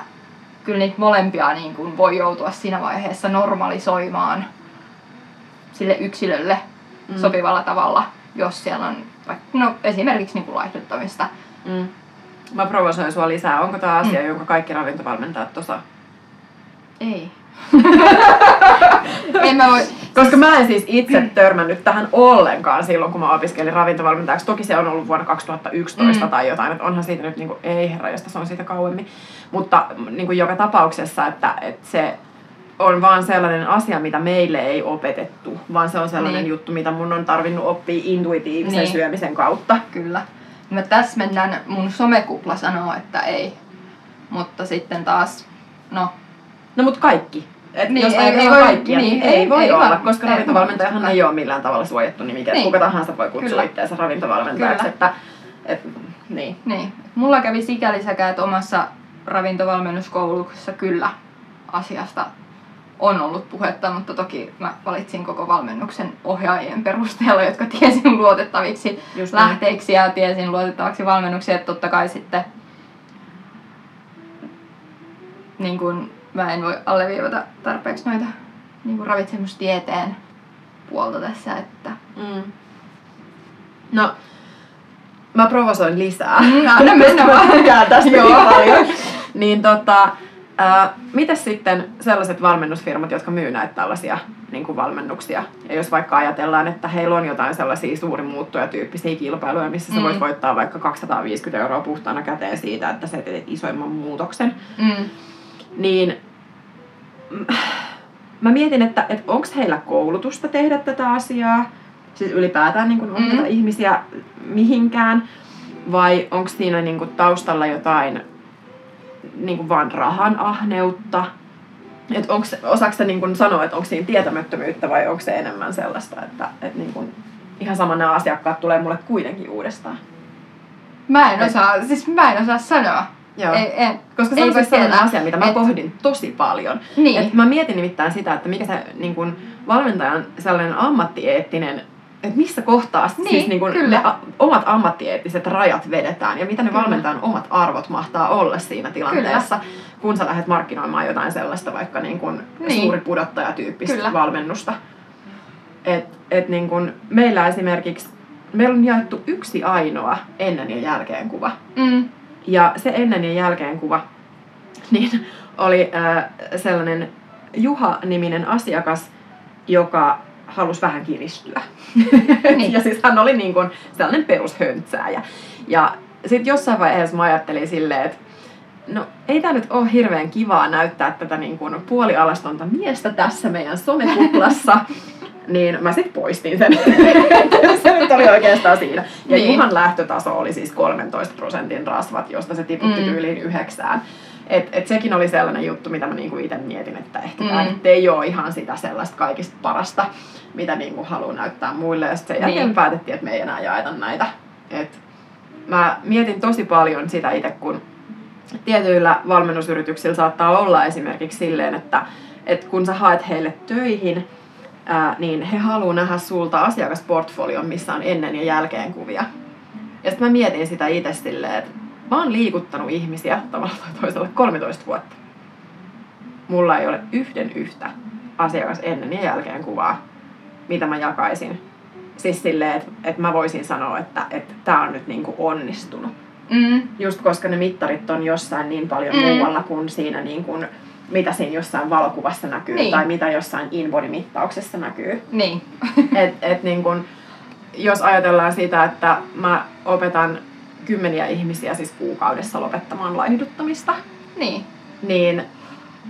kyllä niitä molempia niin kuin voi joutua siinä vaiheessa normalisoimaan sille yksilölle mm. sopivalla tavalla, jos siellä on vaikka, no, esimerkiksi niin kuin laihduttamista. Mm. Mä provosoin sua lisää. Onko tämä asia, mm. jonka kaikki ravintovalmentajat osaa? Ei. en mä voi... Koska mä en siis itse törmännyt tähän ollenkaan silloin, kun mä opiskelin ravintovalmentajaksi. Toki se on ollut vuonna 2011 mm. tai jotain, että onhan siitä nyt niinku, ei herra, josta se on siitä kauemmin. Mutta niinku joka tapauksessa, että, että se on vaan sellainen asia, mitä meille ei opetettu, vaan se on sellainen niin. juttu, mitä mun on tarvinnut oppia intuitiivisen niin. syömisen kautta. Kyllä. Mä täsmennän, mun somekupla sanoo, että ei. Mutta sitten taas, no... No mut kaikki. Et niin, jos ei, ei voi, kaikkia, niin, niin ei, ei voi ei olla, vaan, koska ei, ravintovalmentajahan ei ole millään tavalla suojattu nimikä. Niin. Kuka tahansa voi kutsua Kyllä. itseänsä ravintovalmentajaksi. Että, et, niin. niin. Mulla kävi sikäli sekä, että omassa ravintovalmennuskoulutuksessa kyllä asiasta on ollut puhetta, mutta toki mä valitsin koko valmennuksen ohjaajien perusteella, jotka tiesin luotettaviksi Just lähteiksi ja tiesin luotettavaksi valmennuksi, että totta kai sitten niin kun, mä en voi alleviivata tarpeeksi noita niin kun ravitsemustieteen puolta tässä, että mm. No, mä provosoin lisää. Anna mennä vaan. tästä niin paljon. niin tota, Ää, mitäs sitten sellaiset valmennusfirmat, jotka myy näitä tällaisia niin kuin valmennuksia? Ja jos vaikka ajatellaan, että heillä on jotain sellaisia suuri muuttuja tyyppisiä kilpailuja, missä mm. sä voit voittaa vaikka 250 euroa puhtaana käteen siitä, että sä teet isoimman muutoksen, mm. Niin mä mietin, että, että onko heillä koulutusta tehdä tätä asiaa, siis ylipäätään niin kuin ohjata Mm. ihmisiä mihinkään, vai onko siinä niin kuin taustalla jotain niin kuin vaan rahan ahneutta? Et onko, osaako sä niin kuin sanoa, että onko siinä tietämättömyyttä vai onko se enemmän sellaista, että, että niin kuin ihan sama nämä asiakkaat tulee mulle kuitenkin uudestaan? Mä en Et- osaa, siis mä en osaa sanoa. Joo. Ei, en, Koska se ei on siis sellainen asia, mitä mä Et- pohdin tosi paljon. Niin. Et mä mietin nimittäin sitä, että mikä se niin kun, valmentajan sellainen ammattieettinen, että missä kohtaa Niin, siis niin kun, kyllä. ne a, omat ammattieettiset rajat vedetään ja mitä ne Kyllä. valmentajan omat arvot mahtaa olla siinä tilanteessa, kun sä lähdet markkinoimaan jotain sellaista vaikka niin kun Niin. suuri pudottajatyyppistä Kyllä. valmennusta. Et, et niin kun, meillä esimerkiksi, meillä on jaettu yksi ainoa ennen ja jälkeen kuva. Mm. Ja se ennen ja jälkeen kuva, niin oli äh, sellainen Juha-niminen asiakas, joka halusi vähän kiristyä. Niin. ja siis hän oli niin kuin sellainen perushöntsääjä. Ja sitten jossain vaiheessa mä ajattelin silleen, että no ei tämä nyt ole hirveän kivaa näyttää tätä niin kuin puolialastonta miestä tässä meidän somekuplassa. niin mä sitten poistin sen. se nyt oli oikeastaan siinä. Ja Niin. Juhan lähtötaso oli siis 13 prosentin rasvat, josta se tiputti Mm. tyyliin yhdeksään. Et, et sekin oli sellainen juttu, mitä mä niinku itse mietin, että ehkä mm. tämä nyt ei ole ihan sitä sellaista kaikista parasta, mitä niinku haluaa näyttää muille. Ja sitten sen jälkeen Niin. päätettiin, että me ei enää jaeta näitä. Et mä mietin tosi paljon sitä itse, kun tietyillä valmennusyrityksillä saattaa olla esimerkiksi silleen, että, että kun sä haet heille töihin, ää, niin he haluaa nähdä sulta asiakasportfolion, missä on ennen ja jälkeen kuvia. Ja sitten mä mietin sitä itse silleen, että mä oon liikuttanut ihmisiä tavalla tai toisella 13 vuotta. Mulla ei ole yhden yhtä asiakas ennen ja jälkeen kuvaa, mitä mä jakaisin. Siis silleen, että, että mä voisin sanoa, että, että tämä on nyt niinku onnistunut. Mm. Just koska ne mittarit on jossain niin paljon mm. muualla kuin siinä, niin kuin, mitä siinä jossain valokuvassa näkyy Niin. tai mitä jossain inbody-mittauksessa näkyy. Niin. Et, et niin kun, jos ajatellaan sitä, että mä opetan kymmeniä ihmisiä siis kuukaudessa lopettamaan laihduttamista, niin. niin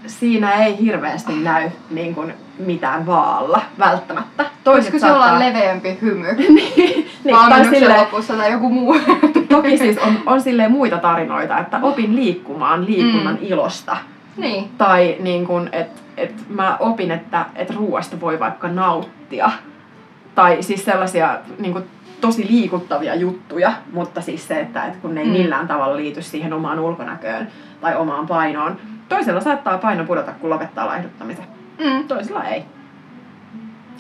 siinä ei hirveästi näy niin kun mitään vaalla välttämättä. Voisiko se olla leveämpi hymy niin, niin, tai silleen, lopussa tai joku muu? toki siis on, on silleen muita tarinoita, että opin liikkumaan liikunnan Mm. ilosta. Niin. Tai niin kun, että et mä opin, että et ruoasta voi vaikka nauttia. Tai siis sellaisia niin kun, tosi liikuttavia juttuja, mutta siis se, että et kun ne ei Mm. millään tavalla liity siihen omaan ulkonäköön tai omaan painoon. Toisella saattaa paino pudota, kun lopettaa laihduttamisen. Mm. Toisella ei.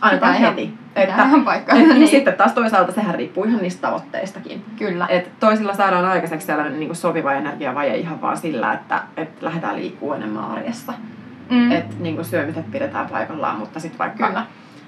Pitää ihan- heti. Pitää ihan paikkaa. niin. niin. sitten taas toisaalta sehän riippuu ihan niistä tavoitteistakin. Kyllä. Et toisilla saadaan aikaiseksi sellainen niin sopiva energiavaje ihan vaan sillä, että et lähdetään liikkuu enemmän arjessa. Mm. Että niin syömiset pidetään paikallaan, mutta sitten vaikka Kyllä.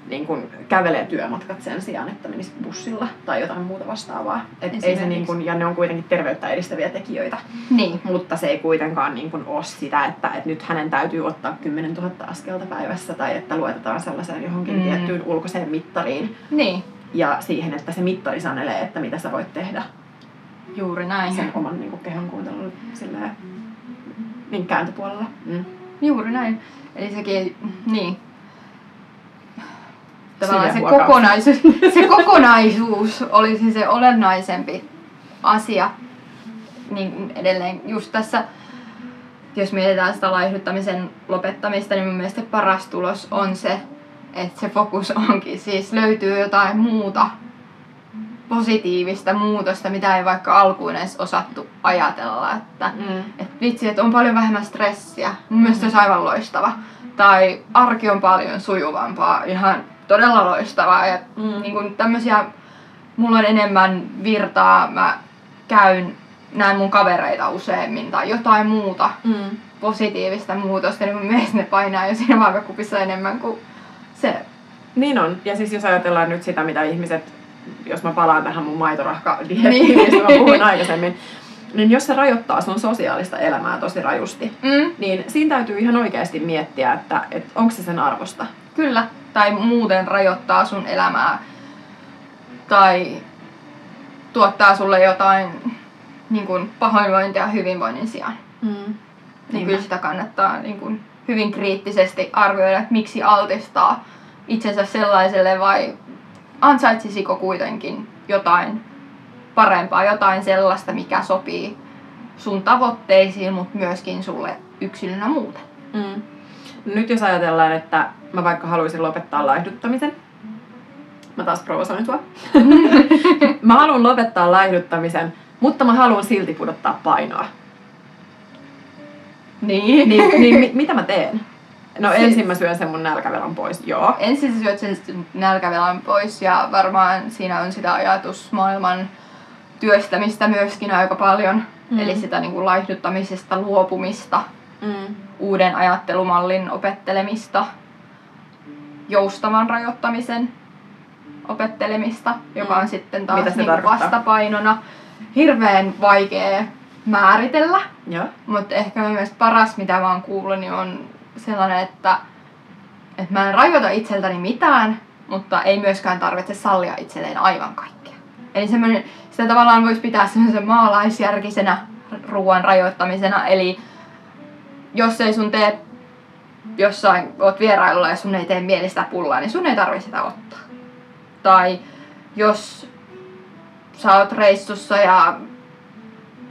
Niin kuin kävelee työmatkat sen sijaan, että menisi bussilla tai jotain muuta vastaavaa. Et ei se niin kuin, ja ne on kuitenkin terveyttä edistäviä tekijöitä, Niin. mutta se ei kuitenkaan niin kuin ole sitä, että, että nyt hänen täytyy ottaa 10 000 askelta päivässä tai että luotetaan sellaiseen johonkin Mm. tiettyyn ulkoiseen mittariin Niin. ja siihen, että se mittari sanelee, että mitä sä voit tehdä Juuri näin. sen oman niin kuin, kehon kuuntelun silleen, niin kääntöpuolella. Mm. Juuri näin. Eli sekin, niin. Tavallaan se kokonaisuus, se kokonaisuus olisi se olennaisempi asia. Niin edelleen just tässä, jos mietitään sitä laihduttamisen lopettamista, niin mun mielestä paras tulos on se, että se fokus onkin. Siis löytyy jotain muuta positiivista muutosta, mitä ei vaikka alkuun edes osattu ajatella. Että Mm. että vitsi, että on paljon vähemmän stressiä. Mun mielestä se olisi aivan loistava. Tai arki on paljon sujuvampaa, ihan todella loistavaa. Ja Mm. niin kuin tämmöisiä, mulla on enemmän virtaa, mä käyn, näen mun kavereita useammin tai jotain muuta Mm. positiivista muutosta, niin mun mielestä ne painaa jo siinä vaakakupissa enemmän kuin se. Niin on. Ja siis jos ajatellaan nyt sitä, mitä ihmiset, jos mä palaan tähän mun maitorahka niin. mistä mä puhuin aikaisemmin, niin jos se rajoittaa sun sosiaalista elämää tosi rajusti, Mm, niin siinä täytyy ihan oikeasti miettiä, että, että onko se sen arvosta. Kyllä. Tai muuten rajoittaa sun elämää. Tai tuottaa sulle jotain niin kuin pahoinvointia hyvinvoinnin sijaan. Mm. Niin Niinpä. kyllä sitä kannattaa niin kuin hyvin kriittisesti arvioida, että miksi altistaa itsensä sellaiselle vai ansaitsisiko kuitenkin jotain parempaa, jotain sellaista, mikä sopii sun tavoitteisiin, mutta myöskin sulle yksilönä muuten. Mm. Nyt jos ajatellaan, että mä vaikka haluaisin lopettaa laihduttamisen, mä taas provosoin sua. mä haluan lopettaa laihduttamisen, mutta mä haluan silti pudottaa painoa. Niin. Niin, niin mi- mitä mä teen? No siis... ensin mä syön sen mun nälkävelan pois, joo. Ensin sä syöt sen nälkävelan pois ja varmaan siinä on sitä ajatusmaailman työstämistä myöskin aika paljon. Mm. Eli sitä niin kuin laihduttamisesta luopumista, mm. uuden ajattelumallin opettelemista, joustavan rajoittamisen opettelemista, joka on mm. sitten taas niin vastapainona. Hirveän vaikea määritellä, mutta ehkä myös paras mitä mä oon kuullut niin on sellainen, että, että mä en rajoita itseltäni mitään, mutta ei myöskään tarvitse sallia itselleen aivan kaikkea. Eli semmoinen, sitä tavallaan voisi pitää semmoisen maalaisjärkisenä ruoan rajoittamisena, eli jos ei sun tee jossain, oot vierailulla ja sun ei tee mielistä pullaa, niin sun ei tarvitse sitä ottaa. Tai jos sä oot reissussa ja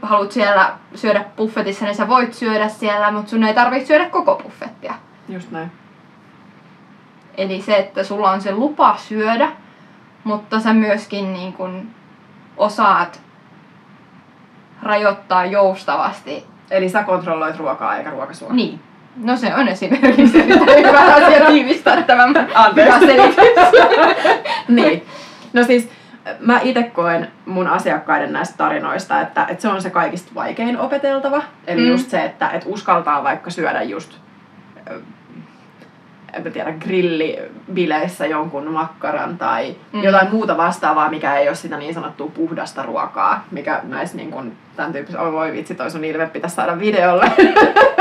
haluat siellä syödä buffetissa, niin sä voit syödä siellä, mutta sun ei tarvitse syödä koko buffettia. Just näin. Eli se, että sulla on se lupa syödä, mutta sä myöskin niin kun osaat rajoittaa joustavasti. Eli sä kontrolloit ruokaa eikä ruoka sua. Niin. No se on esimerkiksi hyvä asia tiivistää tämän niin. No siis mä itse koen mun asiakkaiden näistä tarinoista, että, että se on se kaikista vaikein opeteltava. Eli mm. just se, että, että uskaltaa vaikka syödä just en tiedä, grillibileissä jonkun makkaran tai mm. jotain muuta vastaavaa, mikä ei ole sitä niin sanottua puhdasta ruokaa, mikä näissä niin kuin, tämän tyyppisessä, oh, voi vitsi, toi sun ilme pitäisi saada videolle.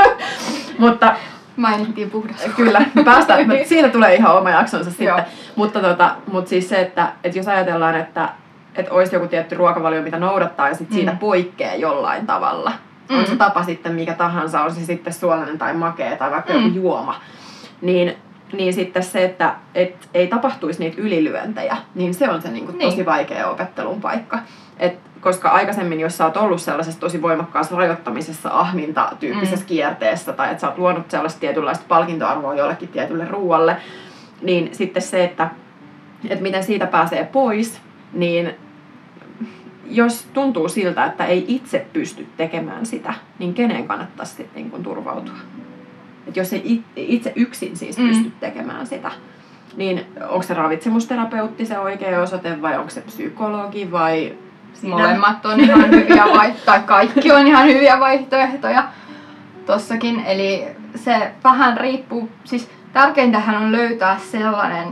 Mutta Mainittiin puhdas. Kyllä, päästään. Siitä tulee ihan oma jaksonsa sitten. Mutta, tota, mutta siis se, että, että jos ajatellaan, että, että olisi joku tietty ruokavalio, mitä noudattaa ja sit mm. siitä poikkeaa jollain tavalla. Mm. On se tapa sitten mikä tahansa, on se sitten suolainen tai makea tai vaikka mm. joku juoma. Niin, niin sitten se, että et ei tapahtuisi niitä ylilyöntejä, niin se on se niin kuin niin. tosi vaikea opettelun paikka. Et koska aikaisemmin, jos sä oot ollut sellaisessa tosi voimakkaassa rajoittamisessa, ahminta-tyyppisessä mm. kierteessä, tai että sä oot luonut sellaista tietynlaista palkintoarvoa jollekin tietylle ruoalle, niin sitten se, että, että miten siitä pääsee pois, niin jos tuntuu siltä, että ei itse pysty tekemään sitä, niin kenen kannattaisi sitten niin turvautua? Jos ei itse yksin siis mm. pysty tekemään sitä, niin onko se ravitsemusterapeutti se oikea osoite vai onko se psykologi vai Siinä. Molemmat on ihan hyviä vaihtoehtoja, kaikki on ihan hyviä vaihtoehtoja tossakin. Eli se vähän riippuu, siis tärkeintähän on löytää sellainen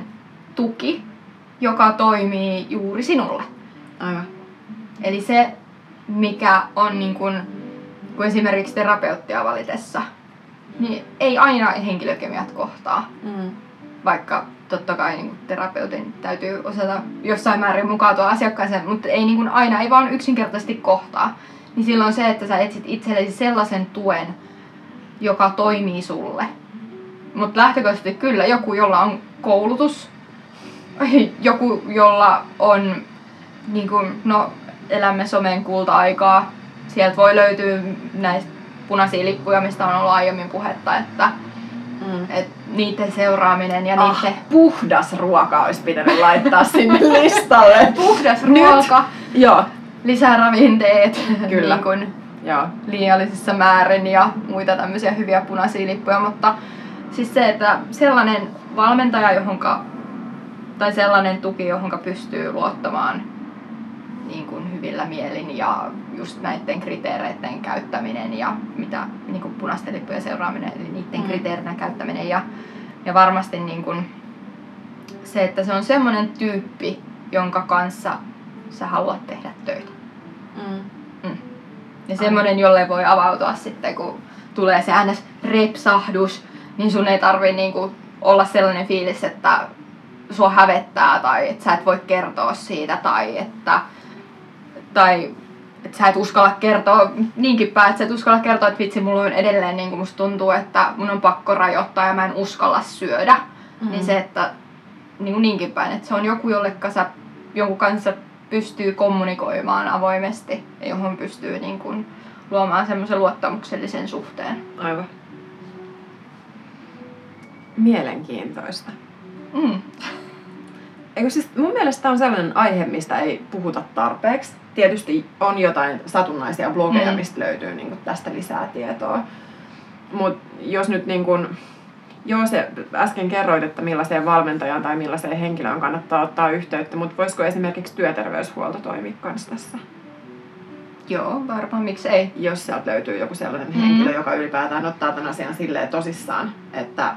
tuki, joka toimii juuri sinulle. Aivan. Eli se, mikä on niin kuin, kun esimerkiksi terapeuttia valitessa, niin ei aina henkilökemiat kohtaa. Mm. Vaikka totta kai niin terapeutin täytyy osata jossain määrin mukautua asiakkaaseen, mutta ei niin kuin aina, ei vaan yksinkertaisesti kohtaa. Niin silloin se, että sä etsit itsellesi sellaisen tuen, joka toimii sulle. Mutta lähtökohtaisesti kyllä joku, jolla on koulutus, joku, jolla on, niin kuin, no elämme somen kulta-aikaa, sieltä voi löytyä näistä punaisia lippuja, mistä on ollut aiemmin puhetta, että Mm. Et niiden seuraaminen ja ah, niiden... puhdas ruoka olisi pitänyt laittaa sinne listalle. puhdas ruoka. Nyt. Joo. Lisäravinteet. Kyllä. niin kun Joo. liiallisissa määrin ja muita tämmöisiä hyviä punaisia lippuja, mutta siis se, että sellainen valmentaja, johonka, tai sellainen tuki, johonka pystyy luottamaan niin kuin hyvillä mielin ja just näiden kriteereiden käyttäminen ja mitä niin kuin punaisten lippujen seuraaminen, eli niiden mm. kriteerinä käyttäminen ja, ja varmasti niin kuin se, että se on semmoinen tyyppi, jonka kanssa sä haluat tehdä töitä. Mm. Mm. Ja semmoinen, jolle voi avautua sitten, kun tulee se ns. repsahdus, niin sun ei tarvi niinku olla sellainen fiilis, että sua hävettää tai että sä et voi kertoa siitä tai että tai että sä et uskalla kertoa niinkin päin, että sä et uskalla kertoa, että vitsi, mulla on edelleen niin kuin musta tuntuu, että mun on pakko rajoittaa ja mä en uskalla syödä. Mm-hmm. Niin se, että niin kuin niinkin päin, että se on joku, jolle sä jonkun kanssa pystyy kommunikoimaan avoimesti ja johon pystyy niin kuin luomaan semmoisen luottamuksellisen suhteen. Aivan. Mielenkiintoista. Mm. Eikö siis, mun mielestä tämä on sellainen aihe, mistä ei puhuta tarpeeksi. Tietysti on jotain satunnaisia blogeja, Mm. mistä löytyy niin tästä lisää tietoa. Mutta jos nyt niin kun, joo se äsken kerroit, että millaiseen valmentajaan tai millaiseen henkilöön kannattaa ottaa yhteyttä, mutta voisiko esimerkiksi työterveyshuolto toimia kanssa tässä? Joo, varmaan miksi ei. Jos sieltä löytyy joku sellainen Mm. henkilö, joka ylipäätään ottaa tämän asian silleen tosissaan, että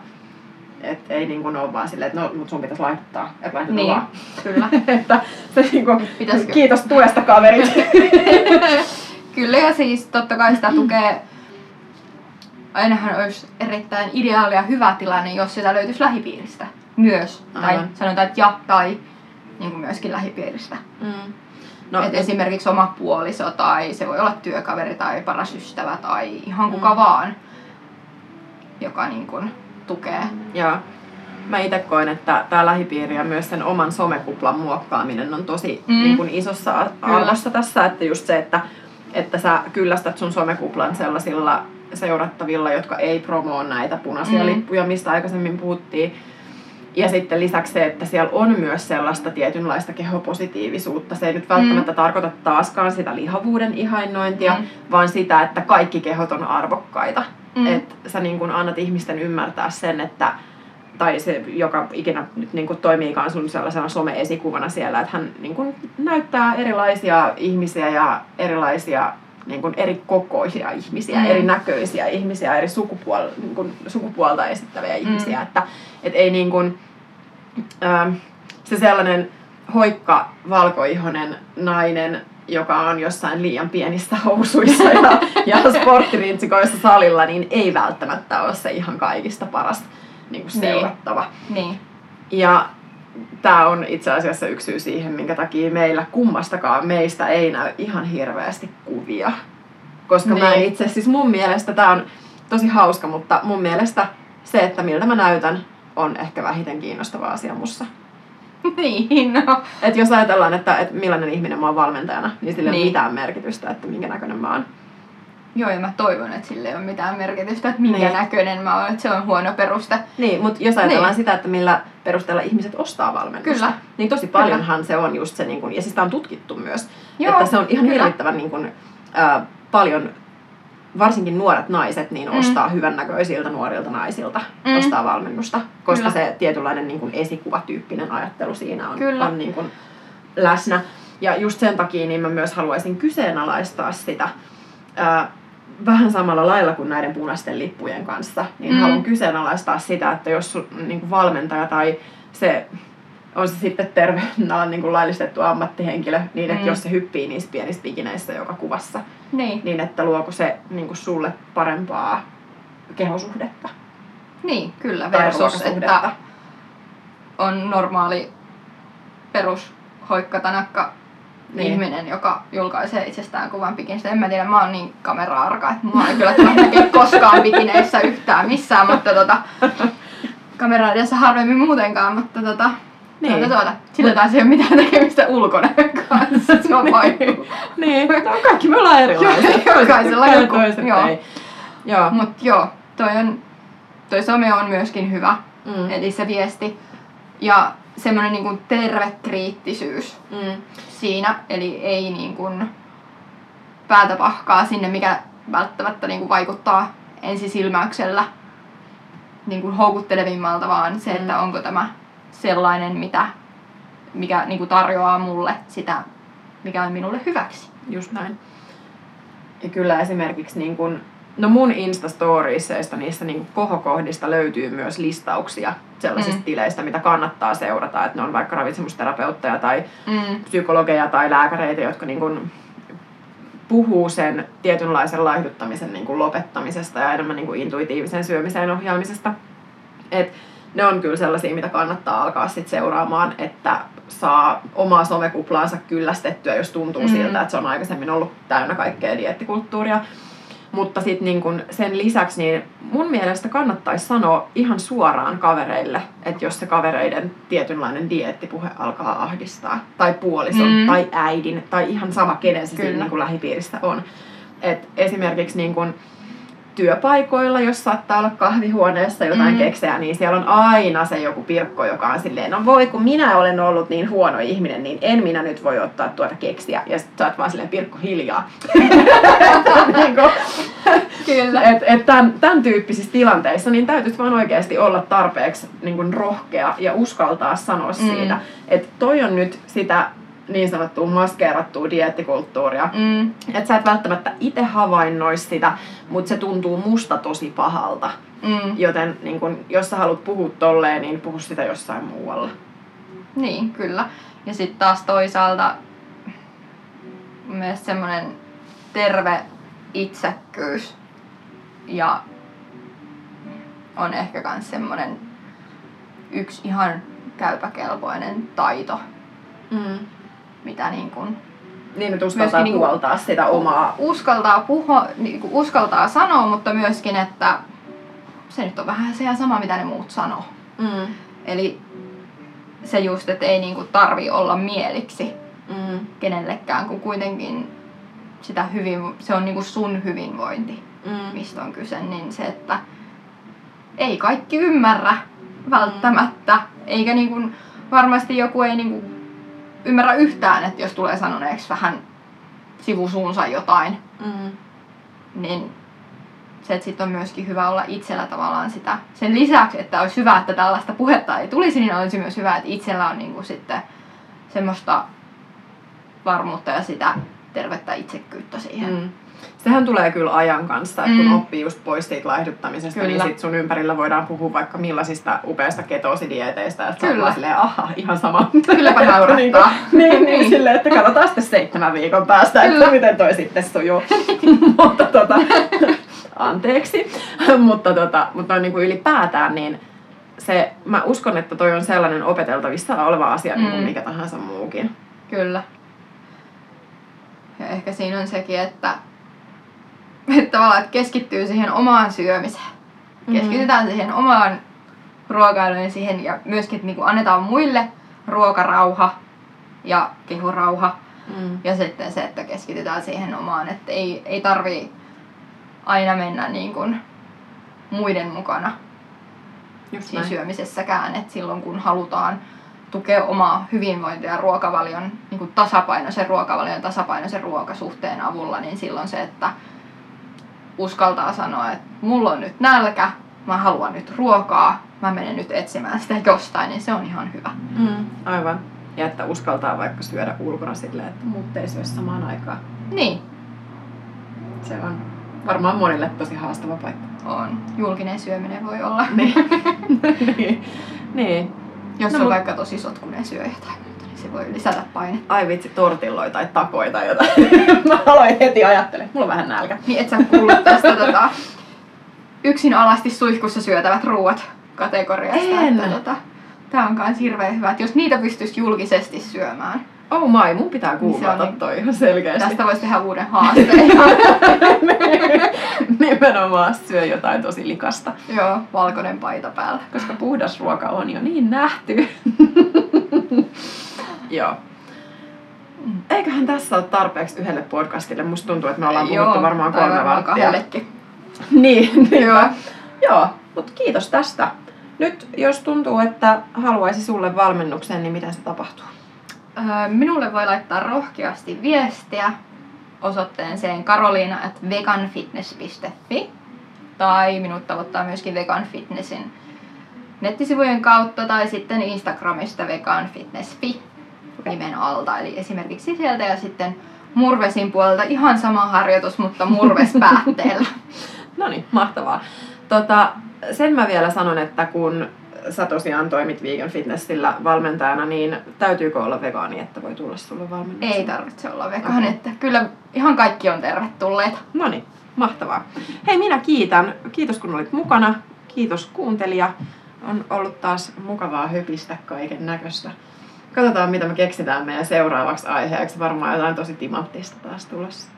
et ei niin kuin ole vaan silleen, että no, mut sun pitäisi laittaa, että laitetaan Niin, vaan. kyllä. että se niinku, Pitäisikö? kiitos tuesta kaverit. Kyllä ja siis totta kai sitä tukee, ainahan olisi erittäin ideaali ja hyvä tilanne, jos sitä löytyisi lähipiiristä myös. Tai Aivan. sanotaan, että ja tai niin kuin myöskin lähipiiristä. mm. No, No, Et esimerkiksi oma puoliso tai se voi olla työkaveri tai paras ystävä tai ihan kuka Mm. vaan, joka niin kuin tukee. Joo. Mä itse koen, että tämä lähipiiri ja myös sen oman somekuplan muokkaaminen on tosi Mm. niin kuin isossa arvossa tässä, että just se, että, että sä kyllästät sun somekuplan sellaisilla seurattavilla, jotka ei promoo näitä punaisia Mm. lippuja, mistä aikaisemmin puhuttiin. Ja sitten lisäksi se, että siellä on myös sellaista tietynlaista kehopositiivisuutta. Se ei nyt välttämättä mm. tarkoita taaskaan sitä lihavuuden ihainnointia, Mm. vaan sitä, että kaikki kehot on arvokkaita. Mm. Mm. Että sä niin kun annat ihmisten ymmärtää sen, että tai se, joka ikinä nyt niin kuin toimiikaan sun sellaisena some-esikuvana siellä, että hän niin kuin näyttää erilaisia ihmisiä ja erilaisia niin kuin eri kokoisia ihmisiä, Mm. mm. erinäköisiä ihmisiä, eri sukupuol, niin kuin sukupuolta esittäviä Mm. ihmisiä, että et ei niin kuin, ähm, se sellainen hoikka valkoihonen nainen, joka on jossain liian pienissä housuissa ja, ja sporttirintsikoissa salilla, niin ei välttämättä ole se ihan kaikista paras niin kuin Niin. seurattava. Niin. Ja tämä on itse asiassa yksi syy siihen, minkä takia meillä kummastakaan meistä ei näy ihan hirveästi kuvia. Koska mä en Niin. itse, siis mun mielestä tämä on tosi hauska, mutta mun mielestä se, että miltä mä näytän, on ehkä vähiten kiinnostava asia mussa. Niin, no. Et jos ajatellaan, että, että millainen ihminen mä oon valmentajana, niin sillä ei Niin. ole mitään merkitystä, että minkä näköinen mä oon. Joo, ja mä toivon, että sille ei ole mitään merkitystä, että minkä Niin. näköinen mä oon, että se on huono peruste. Niin, mutta jos ajatellaan Niin. sitä, että millä perusteella ihmiset ostaa valmennusta, Kyllä. niin tosi paljonhan se on just se, niin kun, ja siis sitä on tutkittu myös, Joo, että se on ihan kyllä. hirvittävän niin kun, ää, paljon, varsinkin nuoret naiset, niin Mm. ostaa hyvännäköisiltä nuorilta naisilta, Mm. ostaa valmennusta, koska Kyllä. se tietynlainen niin kun esikuvatyyppinen ajattelu siinä on, Kyllä. on niin kun läsnä. Ja just sen takia niin mä myös haluaisin kyseenalaistaa sitä, ää, vähän samalla lailla kuin näiden punaisten lippujen kanssa, niin Mm. haluan kyseenalaistaa sitä, että jos sun niin kuin valmentaja tai se on se sitten terveydenalan niin kuin laillistettu ammattihenkilö, niin että Mm. jos se hyppii niissä pienissä bikineissä joka kuvassa, Niin, niin että luoko se niin kuin sulle parempaa kehosuhdetta niin kyllä. Versus, että on normaali perus hoikkatanakka Niin. ihminen, joka julkaisee itsestään kuvan bikinistä. En mä tiedä, mä oon niin kamera-arka, että mua ei kyllä tule näkee koskaan bikineissä yhtään missään, mutta tota, kamera edessä harvemmin muutenkaan, mutta tota, Niin. tuota, tuota. Sillä taas ei ole mitään tekemistä ulkonäön kanssa, se on vain. niin, no, kaikki me ollaan erilaisia. Jokaisella joku, joo. ei. Joo. Mut joo, toi, on, toi some on myöskin hyvä, Mm. eli se viesti. Ja semmoinen niinku terve kriittisyys Mm. siinä, eli ei niinku päätä pahkaa sinne, mikä välttämättä niinku vaikuttaa ensisilmäyksellä niinku houkuttelevimmalta, vaan se, Mm. että onko tämä sellainen, mitä, mikä niinku tarjoaa mulle sitä, mikä on minulle hyväksi. Just näin. Ja kyllä esimerkiksi niin kun, no mun Insta-storieseista, niissä niin kohokohdista löytyy myös listauksia sellaisista Mm. tileistä, mitä kannattaa seurata. Että ne on vaikka ravitsemusterapeutteja tai Mm. psykologeja tai lääkäreitä, jotka niin kun puhuu sen tietynlaisen laihduttamisen niin kun lopettamisesta ja enemmän niin kun intuitiivisen syömiseen ohjaamisesta. Et ne on kyllä sellaisia, mitä kannattaa alkaa sit seuraamaan, että saa omaa somekuplaansa kyllästettyä, jos tuntuu mm. siltä, että se on aikaisemmin ollut täynnä kaikkea diettikulttuuria. Mutta sitten niin kun sen lisäksi niin mun mielestä kannattaisi sanoa ihan suoraan kavereille, että jos se kavereiden tietynlainen dieettipuhe alkaa ahdistaa, tai puolison, mm. tai äidin, tai ihan sama kenen se siinä niin kun lähipiirissä on. Et esimerkiksi niin kun, työpaikoilla, jos saattaa olla kahvihuoneessa jotain mm. keksejä, niin siellä on aina se joku pirkko, joka on silleen, no voi kun minä olen ollut niin huono ihminen, niin en minä nyt voi ottaa tuota keksiä. Ja sitten sä oot vaan silleen pirkko hiljaa. niin kuin, Kyllä. Et, et tämän, tämän tyyppisissä tilanteissa niin täytyisi vaan oikeasti olla tarpeeksi niin kuin rohkea ja uskaltaa sanoa mm. siitä, että toi on nyt sitä niin sanottua maskeerattua diettikulttuuria. Mm. Että sä et välttämättä itse havainnoi sitä, mutta se tuntuu musta tosi pahalta. Mm. Joten niin kun, jos sä haluat puhua tolleen, niin puhu sitä jossain muualla. Niin, kyllä. Ja sitten taas toisaalta myös semmoinen terve itsekkyys ja on ehkä myös semmoinen yksi ihan käypäkelpoinen taito. Mm mitä niin kuin niin, että uskaltaa myöskin, puoltaa niin kuin, sitä omaa... Uskaltaa puhua, niin kuin uskaltaa sanoa, mutta myöskin, että se nyt on vähän se ja sama, mitä ne muut sanoo. Mm. Eli se just, että ei niin kuin tarvi olla mieliksi mm. kenellekään, kun kuitenkin sitä hyvin, se on niin kuin sun hyvinvointi, mm. mistä on kyse, niin se, että ei kaikki ymmärrä välttämättä, eikä niin kuin, varmasti joku ei niin kuin ymmärrä yhtään, että jos tulee sanoneeksi vähän sivusuunsa jotain, mm. niin se, että sitten on myöskin hyvä olla itsellä tavallaan sitä. Sen lisäksi, että olisi hyvä, että tällaista puhetta ei tulisi, niin olisi myös hyvä, että itsellä on niinku sitten semmoista varmuutta ja sitä tervettä itsekkyyttä siihen. Mm sehän tulee kyllä ajan kanssa, että kun mm. oppii just pois siitä laihduttamisesta, niin kyllä. niin sit sun ympärillä voidaan puhua vaikka millaisista upeista ketosidieteistä, että kyllä. sä silleen, aha, ihan sama. Kylläpä naurattaa. niin, niin, niin, niin, silleen, että katsotaan sitten seitsemän viikon päästä, kyllä. että miten toi sitten sujuu. mutta tota, anteeksi. mutta, tota, mutta niin kuin ylipäätään, niin se, mä uskon, että toi on sellainen opeteltavissa oleva asia mm. niin kuin mikä tahansa muukin. Kyllä. Ja ehkä siinä on sekin, että että tavallaan että keskittyy siihen omaan syömiseen. Mm-hmm. Keskitytään siihen omaan ruokailuun ja siihen ja myöskin, että niinku annetaan muille ruokarauha ja kehurauha. Mm. Ja sitten se, että keskitytään siihen omaan, että ei, ei tarvii aina mennä niin kuin muiden mukana Just siinä näin. syömisessäkään. Että silloin kun halutaan tukea omaa hyvinvointia ja ruokavalion, niin kuin tasapainoisen ruokavalion tasapainoisen ruokasuhteen avulla, niin silloin se, että uskaltaa sanoa, että mulla on nyt nälkä, mä haluan nyt ruokaa, mä menen nyt etsimään sitä jostain, niin se on ihan hyvä. Mm, aivan. Ja että uskaltaa vaikka syödä ulkona silleen, että muut ei syö samaan aikaan. Niin. Se on varmaan monille tosi haastava paikka. On. Julkinen syöminen voi olla. niin. niin. niin. Jos no, on mut... vaikka tosi sotkunen syö jotain se voi lisätä painetta. Ai vitsi, tortilloita tai takoja tai jotain. Mä aloin heti ajattelemaan, mulla on vähän nälkä. Niin et sä kuullut tästä tota, yksin alasti suihkussa syötävät ruuat kategoriasta. En. Että, tota, tää on kans hirveän hyvä, että jos niitä pystyisi julkisesti syömään. Oh my, mun pitää googlata niin toi ihan selkeästi. Tästä voisi tehdä uuden haasteen. Nimenomaan syö jotain tosi likasta. Joo, valkoinen paita päällä. Koska puhdas ruoka on jo niin nähty. Joo. Eiköhän tässä ole tarpeeksi yhdelle podcastille. Musta tuntuu, että me ollaan puhuttu Joo, varmaan kolme varttia. niin, niin Joo. Joo, mutta kiitos tästä. Nyt jos tuntuu, että haluaisi sulle valmennuksen, niin mitä se tapahtuu? Öö, minulle voi laittaa rohkeasti viestiä osoitteeseen karoliina at veganfitness.fi tai minut tavoittaa myöskin Vegan Fitnessin nettisivujen kautta tai sitten Instagramista veganfitness.fi nimen alta. Eli esimerkiksi sieltä ja sitten Murvesin puolelta ihan sama harjoitus, mutta Murves päätteellä. no niin, mahtavaa. Tota, sen mä vielä sanon, että kun sä tosiaan toimit Vegan Fitnessillä valmentajana, niin täytyykö olla vegaani, että voi tulla sulle valmennukseen? Ei tarvitse olla vegaani, okay. että kyllä ihan kaikki on tervetulleita. No niin, mahtavaa. Hei, minä kiitän. Kiitos kun olit mukana. Kiitos kuuntelija. On ollut taas mukavaa höpistä kaiken näköistä. Katsotaan, mitä me keksitään meidän seuraavaksi aiheeksi. Varmaan jotain tosi timanttista taas tulossa.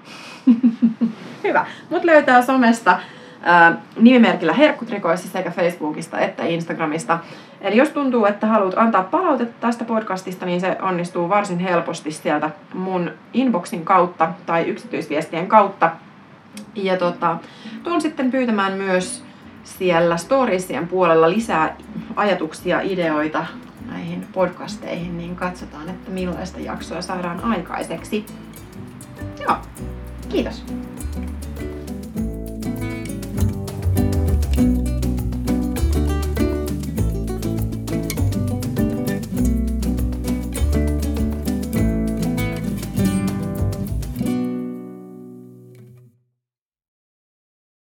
Hyvä. Mut löytää somesta ää, nimimerkillä Herkkutrikoissa sekä Facebookista että Instagramista. Eli jos tuntuu, että haluat antaa palautetta tästä podcastista, niin se onnistuu varsin helposti sieltä mun inboxin kautta tai yksityisviestien kautta. Ja tota, tuun sitten pyytämään myös siellä storiesien puolella lisää ajatuksia, ideoita näihin podcasteihin, niin katsotaan, että millaista jaksoa saadaan aikaiseksi. Joo, kiitos.